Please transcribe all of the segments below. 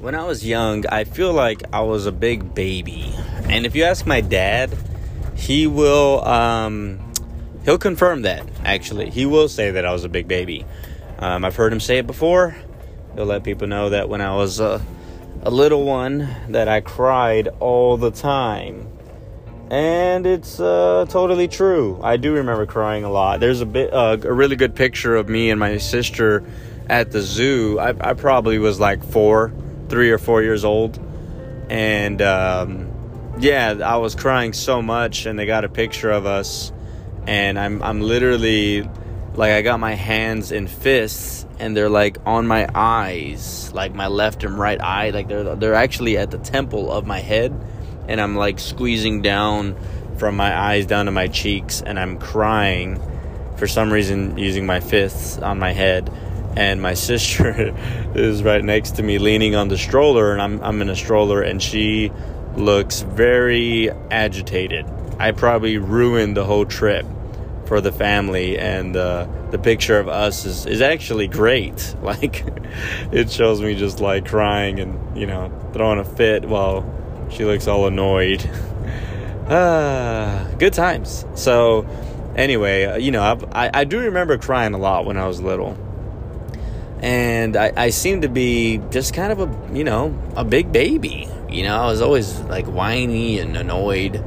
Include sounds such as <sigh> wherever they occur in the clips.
when I was young, I feel like I was a big baby. And if you ask my dad, he will um, he'll confirm that. Actually, he will say that I was a big baby. Um, I've heard him say it before. He'll let people know that when I was a, a little one, that I cried all the time, and it's uh, totally true. I do remember crying a lot. There's a bit uh, a really good picture of me and my sister at the zoo. I, I probably was like four three or four years old, and um, yeah, I was crying so much, and they got a picture of us, and I'm I'm literally like I got my hands in fists, and they're like on my eyes, like my left and right eye, like they're they're actually at the temple of my head, and I'm like squeezing down from my eyes down to my cheeks, and I'm crying for some reason using my fists on my head and my <laughs> sister is right next to me leaning on the stroller and I'm, I'm in a stroller and she looks very agitated. I probably ruined the whole trip for the family and uh, the picture of us is, is actually great. <laughs> Like it shows me just like crying and you know throwing a fit while she looks all annoyed. <laughs> Ah good times. So anyway uh, you know I, I do remember crying a lot when i was little and I, I seemed to be just kind of a you know a big baby. You know i was always like whiny and annoyed.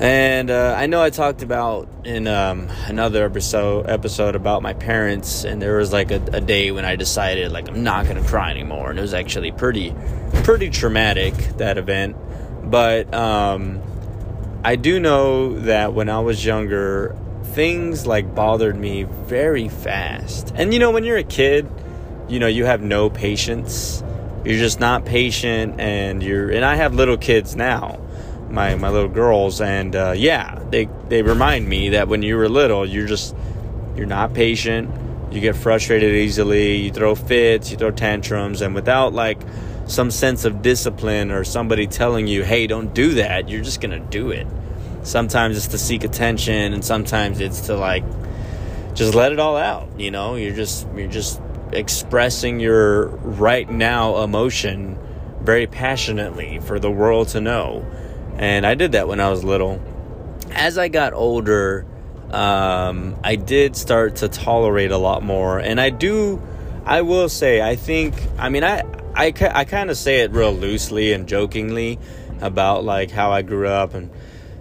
And uh, i know i talked about in um, another episode episode about my parents and there was like a, a day when i decided like i'm not gonna cry anymore. And it was actually pretty pretty traumatic that event. But um, i do know that when i was younger things like bothered me very fast. And you know, when you're a kid, you know, you have no patience. You're just not patient, and you're. And I have little kids now, my my little girls, and uh, yeah, they they remind me that when you were little, you're just you're not patient. You get frustrated easily. You throw fits. You throw tantrums, and without like some sense of discipline or somebody telling you, "Hey, don't do that," you're just gonna do it sometimes it's to seek attention and sometimes it's to like just let it all out you know? You're just you're just expressing your right now emotion very passionately for the world to know. And i did that when i was little. As i got older um, i did start to tolerate a lot more. And i do i will say i think i mean i i, I kind of say it real loosely and jokingly about like how i grew up and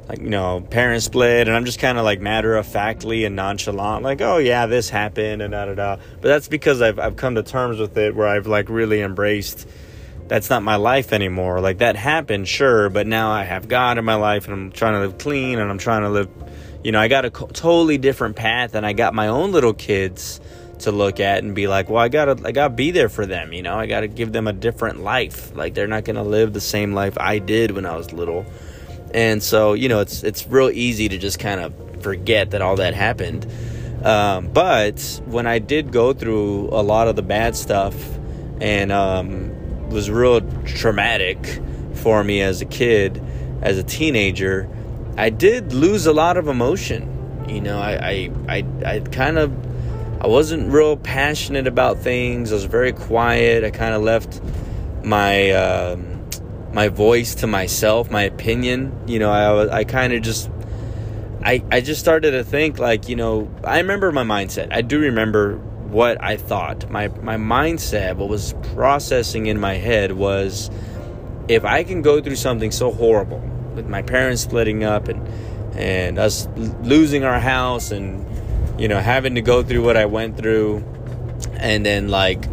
like you know parents split and i'm just kind of like matter of factly and nonchalant like oh yeah this happened and da da da. But that's because I've, I've come to terms with it where i've like really embraced that's not my life anymore. Like that happened sure but now i have god in my life and i'm trying to live clean and i'm trying to live you know i got a co- totally different path and i got my own little kids to look at and be like well i gotta i gotta be there for them you know? I gotta give them a different life. Like they're not gonna live the same life i did when i was little and so you know it's it's real easy to just kind of forget that all that happened. Um, but when i did go through a lot of the bad stuff and um, was real traumatic for me as a kid as a teenager i did lose a lot of emotion. You know i i i, I kind of i wasn't real passionate about things. I was very quiet. I kind of left my um, my voice to myself, my opinion. You know, I I kind of just I I just started to think like, you know, I remember my mindset. I do remember what I thought. My my mindset, what was processing in my head was if I can go through something so horrible with my parents splitting up and and us losing our house and you know having to go through what I went through and then like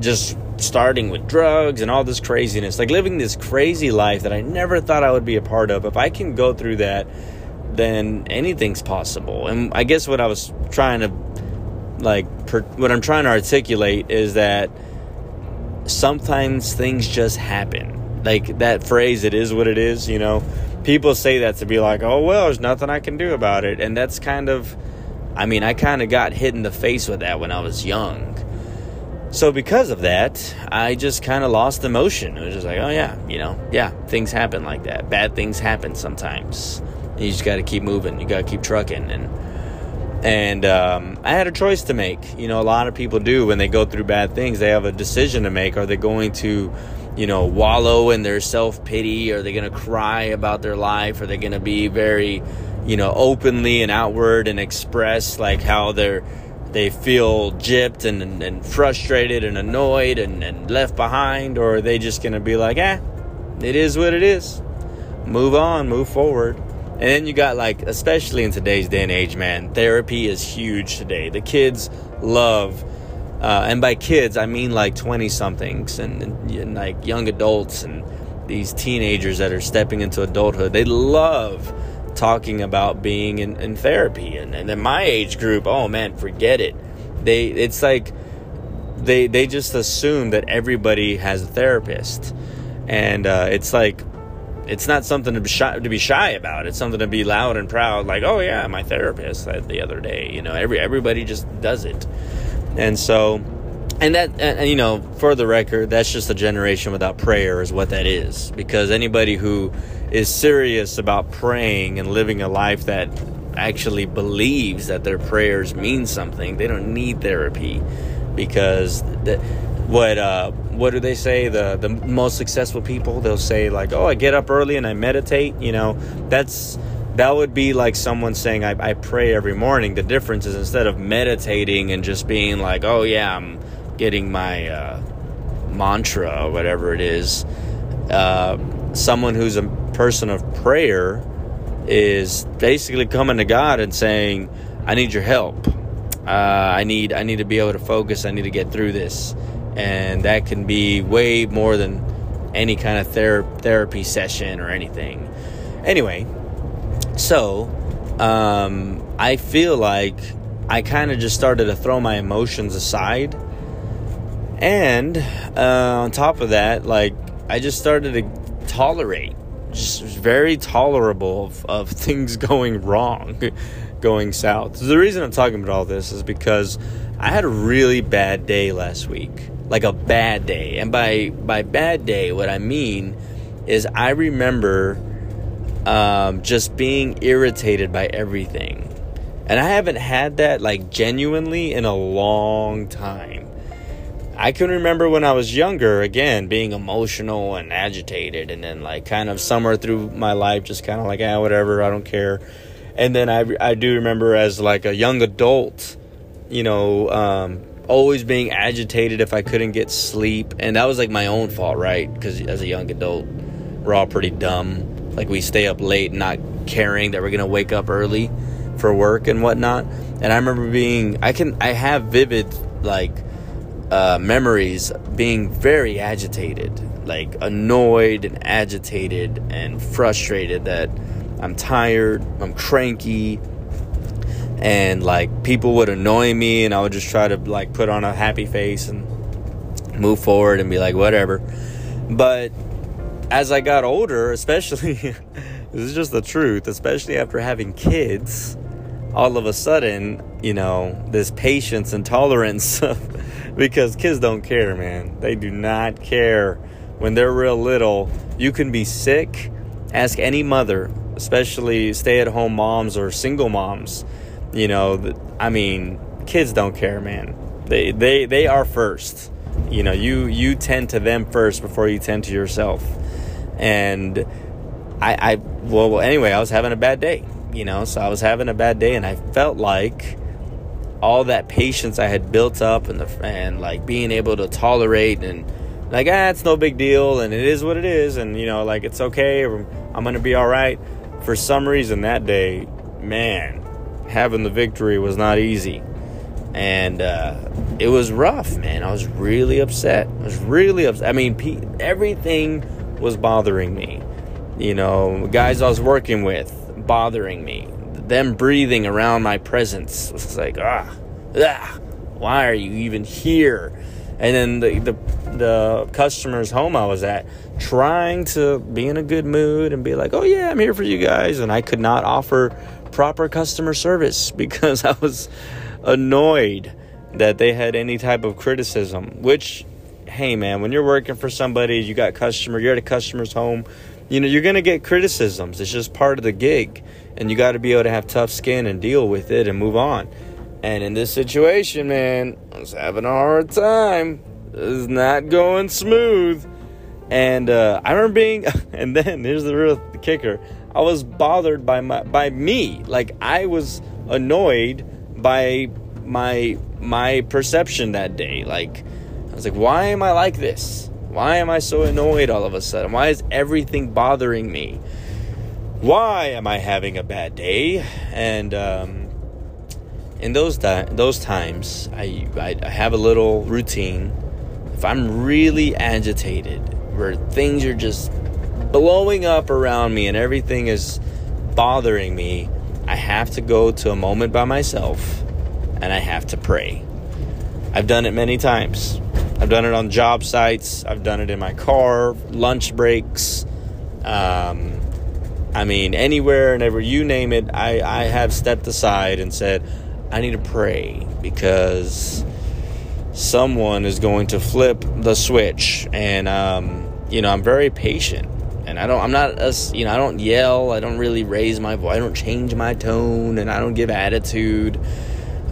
just starting with drugs and all this craziness, like living this crazy life that I never thought I would be a part of. If I can go through that, then anything's possible. And I guess what I was trying to like per, what I'm trying to articulate is that sometimes things just happen. Like that phrase it is what it is, you know. People say that to be like, "Oh, well, there's nothing I can do about it." And that's kind of I mean, I kind of got hit in the face with that when I was young so because of that, I just kind of lost the emotion. It was just like, oh yeah, you know, yeah, things happen like that. Bad things happen sometimes. You just got to keep moving. You got to keep trucking. And and um, I had a choice to make. You know, a lot of people do when they go through bad things. They have a decision to make. Are they going to, you know, wallow in their self pity? Are they going to cry about their life? Are they going to be very, you know, openly and outward and express like how they're they feel gypped and, and frustrated and annoyed and, and left behind, or are they just going to be like, eh, it is what it is? Move on, move forward. And then you got like, especially in today's day and age, man, therapy is huge today. The kids love, uh, and by kids, I mean like 20 somethings and, and, and like young adults and these teenagers that are stepping into adulthood. They love talking about being in, in therapy. And, and in my age group, oh man, forget it. They, it's like, they, they just assume that everybody has a therapist. And uh, it's like, it's not something to be shy, to be shy about. It's something to be loud and proud. Like, oh yeah, my therapist said the other day. You know, every everybody just does it, and so, and that, and, you know, for the record, that's just a generation without prayer, is what that is. Because anybody who is serious about praying and living a life that actually believes that their prayers mean something, they don't need therapy, because the, what uh, what do they say? The the most successful people they'll say like, "Oh, I get up early and I meditate." You know, that's that would be like someone saying, I, "I pray every morning." The difference is instead of meditating and just being like, "Oh yeah, I'm getting my uh, mantra or whatever it is," uh, someone who's a person of prayer is basically coming to God and saying, "I need your help. Uh, I need I need to be able to focus. I need to get through this." and that can be way more than any kind of ther- therapy session or anything. Anyway, so um, I feel like I kind of just started to throw my emotions aside. And uh, on top of that, like, I just started to tolerate, just very tolerable of, of <laughs> things going wrong, going south. So the reason I'm talking about all this is because I had a really bad day last week like a bad day. And by by bad day, what I mean is I remember um, just being irritated by everything. And I haven't had that like genuinely in a long time. I can remember when I was younger, again, being emotional and agitated, and then like kind of somewhere through my life, just kind of like, ah, whatever, I don't care. And then I, I do remember as like a young adult, you know, um, always being agitated if I couldn't get sleep. And that was like my own fault, right? Because as a young adult, we're all pretty dumb. Like we stay up late, not caring that we're going to wake up early for work and whatnot. And I remember being, I can, I have vivid, like, uh, memories being very agitated, like annoyed and agitated and frustrated that I'm tired, I'm cranky, and like people would annoy me and I would just try to like put on a happy face and move forward and be like whatever. But as I got older, especially <laughs> this is just the truth, especially after having kids, all of a sudden, you know, this patience and tolerance <laughs> because kids don't care, man. They do not care when they're real little. You can be sick. Ask any mother, especially stay at home moms or single moms you know, I mean, kids don't care, man. They they they are first. You know, you you tend to them first before you tend to yourself. And I I well anyway, I was having a bad day, you know, so I was having a bad day and I felt like all that patience I had built up and the and like being able to tolerate and like ah it's no big deal and it is what it is and you know like it's okay I'm gonna be all right. For some reason that day, man, having the victory was not easy. And uh, it was rough, man. I was really upset. I was really upset. I mean, pe- everything was bothering me. You know, guys I was working with bothering me. Them breathing around my presence was like, ah, ah, why are you even here? And then the, the the customer's home I was at, trying to be in a good mood and be like, oh yeah, I'm here for you guys, and I could not offer proper customer service <laughs> because I was annoyed that they had any type of criticism. Which, hey man, when you're working for somebody, you got customer, you're at a customer's home, you know, you're gonna get criticisms. It's just part of the gig. and you got to be able to have tough skin and deal with it and move on. And in this situation, man, I was having a hard time. This is not going smooth. And uh, I remember being, <laughs> and then here's the real kicker: I was bothered by my by me. Like I was annoyed by my my perception that day. Like I was like, why am I like this? Why am I so annoyed all of a sudden? Why is everything bothering me? Why am I having a bad day? And um, in those di- those times, I, I I have a little routine. If I'm really agitated, where things are just blowing up around me and everything is bothering me, I have to go to a moment by myself and I have to pray. I've done it many times. I've done it on job sites, I've done it in my car, lunch breaks. Um, I mean, anywhere and ever you name it, I, I have stepped aside and said, I need to pray because someone is going to flip the switch. And, um, you know, I'm very patient and I don't I'm not as you know I don't yell I don't really raise my voice I don't change my tone and I don't give attitude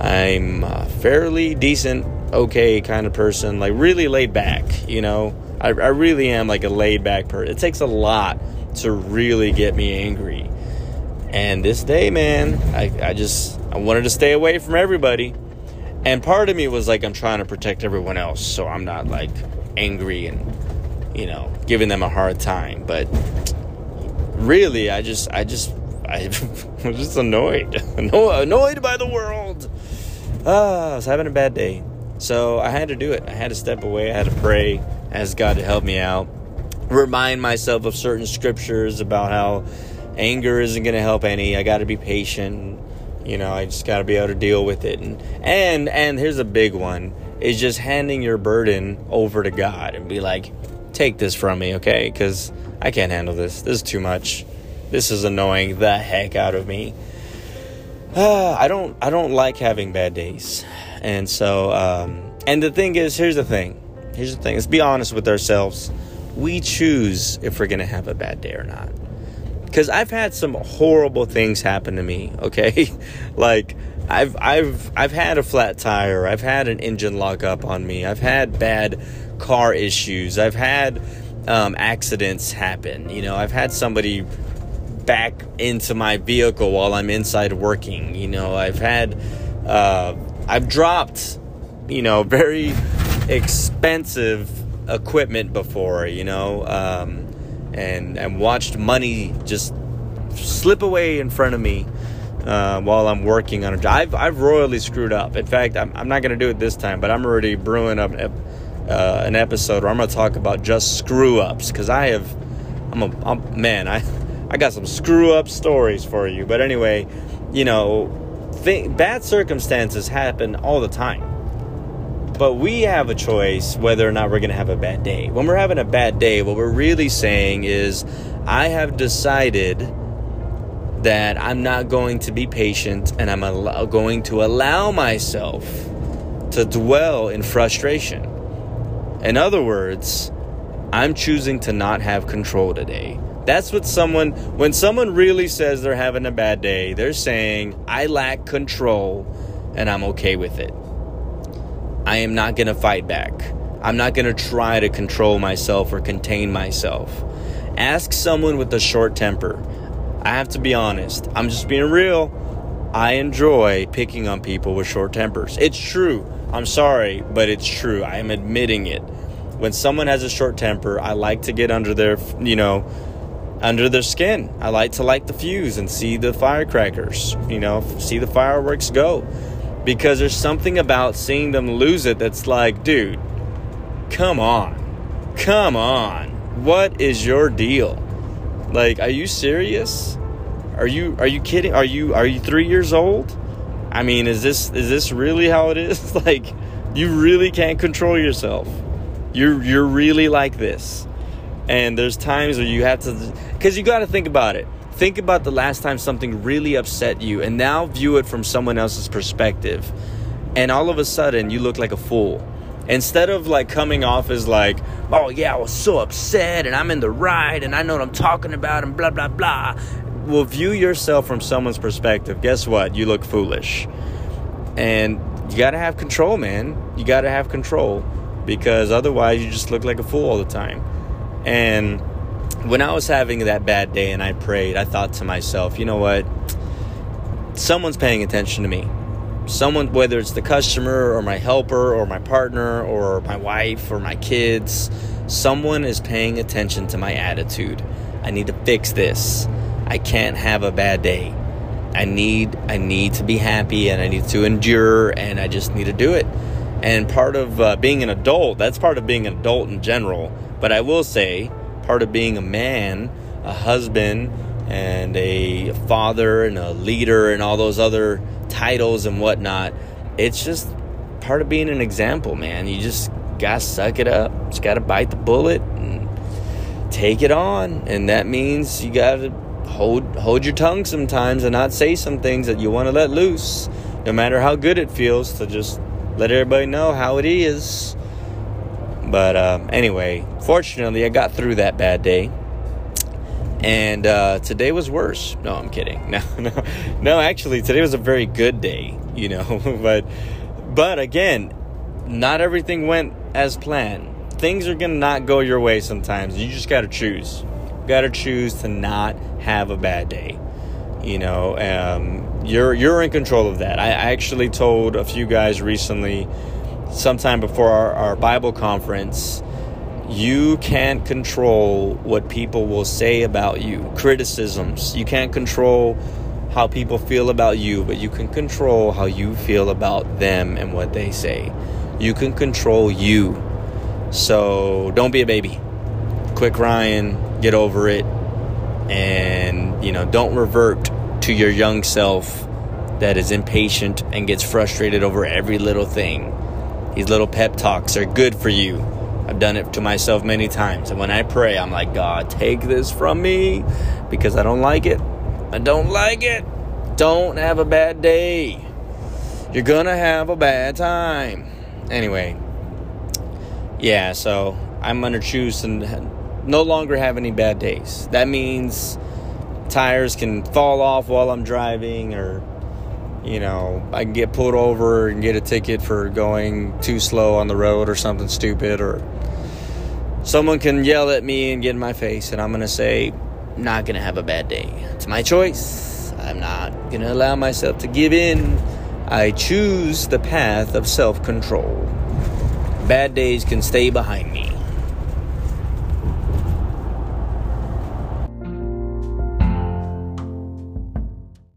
I'm a fairly decent okay kind of person like really laid back you know? I, I really am like a laid back person it takes a lot to really get me angry. And this day man I, I just I wanted to stay away from everybody. And part of me was like I'm trying to protect everyone else so I'm not like angry and you know, giving them a hard time. But really, I just, I just, I <laughs> was just annoyed, <laughs> annoyed by the world. Ah, I was having a bad day, so I had to do it. I had to step away. I had to pray, ask God to help me out, remind myself of certain scriptures about how anger isn't going to help any. I got to be patient. You know, I just got to be able to deal with it. And and and here's a big one: is just handing your burden over to God and be like, take this from me, okay? Because I can't handle this. This is too much. This is annoying the heck out of me. Uh, I don't. I don't like having bad days, and so. Um, and the thing is, here's the thing. Here's the thing. Let's be honest with ourselves. We choose if we're gonna have a bad day or not. Because I've had some horrible things happen to me. <laughs> Okay, like I've I've I've had a flat tire. I've had an engine lock up on me. I've had bad car issues. I've had um, accidents happen. You know, I've had somebody back into my vehicle while I'm inside working. You know, I've had, uh, I've dropped, you know, very expensive equipment before. You know, um, and and watched money just slip away in front of me. Uh, while I'm working on a job, I've, I've royally screwed up. In fact, I'm, I'm not going to do it this time, but I'm already brewing up uh, an episode where I'm going to talk about just screw ups because I have, I'm a I'm, man, I I got some screw up stories for you. But anyway, you know, th- bad circumstances happen all the time. But we have a choice whether or not we're going to have a bad day. When we're having a bad day, what we're really saying is, I have decided that I'm not going to be patient and I'm al- going to allow myself to dwell in frustration. In other words, I'm choosing to not have control today. That's what someone, when someone really says they're having a bad day, they're saying, I lack control and I'm okay with it. I am not going to fight back. I'm not going to try to control myself or contain myself. Ask someone with a short temper. I have to be honest. I'm just being real. I enjoy picking on people with short tempers. It's true. I'm sorry, but it's true. I am admitting it. When someone has a short temper, I like to get under their, you know, under their skin. I like to light the fuse and see the firecrackers, you know, see the fireworks go. Because there's something about seeing them lose it that's like, dude, come on. Come on. What is your deal? Like, are you serious? Are you are you kidding? Are you are you 3 years old? I mean, is this is this really how it is? <laughs> like, you really can't control yourself. You're you're really like this. And there's times where you have to cuz you got to think about it. Think about the last time something really upset you and now view it from someone else's perspective. And all of a sudden, you look like a fool. Instead of like coming off as like, "Oh yeah, I was so upset and I'm in the right and I know what I'm talking about and blah blah blah." will view yourself from someone's perspective, guess what? You look foolish. And you got to have control, man. You got to have control because otherwise you just look like a fool all the time. And when I was having that bad day and I prayed, I thought to myself, you know what? Someone's paying attention to me. Someone, whether it's the customer or my helper or my partner or my wife or my kids, someone is paying attention to my attitude. I need to fix this. I can't have a bad day. I need I need to be happy and I need to endure and I just need to do it. And part of uh, being an adult, that's part of being an adult in general. But I will say, part of being a man, a husband, and a father and a leader and all those other titles and whatnot, it's just part of being an example, man. You just gotta suck it up. Just gotta bite the bullet and take it on. And that means you gotta hold hold your tongue sometimes and not say some things that you want to let loose, no matter how good it feels. To just let everybody know how it is. But uh, anyway, fortunately, I got through that bad day. And uh, today was worse. No, I'm kidding. <laughs> No, no, no. Actually, today was a very good day. You know, <laughs> but but again, not everything went as planned. Things are gonna not go your way sometimes. You just gotta choose. gotta choose to not have a bad day. You know, um, you're you're in control of that. I, actually told a few guys recently, sometime before our, our Bible conference, you can't control what people will say about you, criticisms. You can't control how people feel about you, but you can control how you feel about them and what they say. You can control you. So don't be a baby. Quick Ryan, get over it. And, you know, don't revert to your young self that is impatient and gets frustrated over every little thing. These little pep talks are good for you. I've done it to myself many times. And when I pray, I'm like, God, take this from me because I don't like it. I don't like it. Don't have a bad day. You're gonna have a bad time. Anyway, yeah, so I'm gonna choose to no longer have any bad days. That means tires can fall off while I'm driving, or you know, I can get pulled over and get a ticket for going too slow on the road or something stupid, or someone can yell at me and get in my face, and I'm gonna say, not gonna have a bad day. It's my choice. I'm not gonna allow myself to give in. I choose the path of self control. Bad days can stay behind me.